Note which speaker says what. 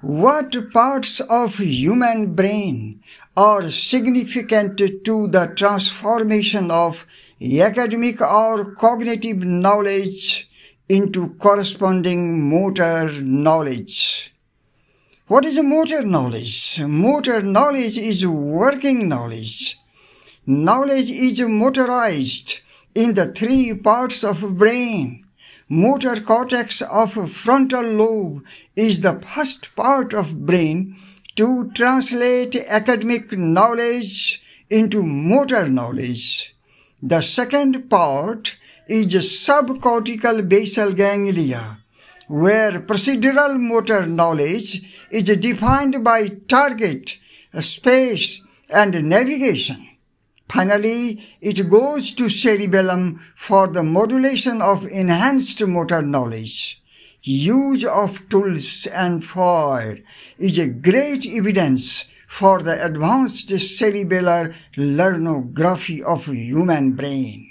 Speaker 1: What parts of human brain are significant to the transformation of academic or cognitive knowledge into corresponding motor knowledge? What is motor knowledge? Motor knowledge is working knowledge. Knowledge is motorized in the three parts of brain motor cortex of frontal lobe is the first part of brain to translate academic knowledge into motor knowledge. The second part is subcortical basal ganglia, where procedural motor knowledge is defined by target, space, and navigation. Finally, it goes to cerebellum for the modulation of enhanced motor knowledge. Use of tools and fire is a great evidence for the advanced cerebellar learnography of human brain.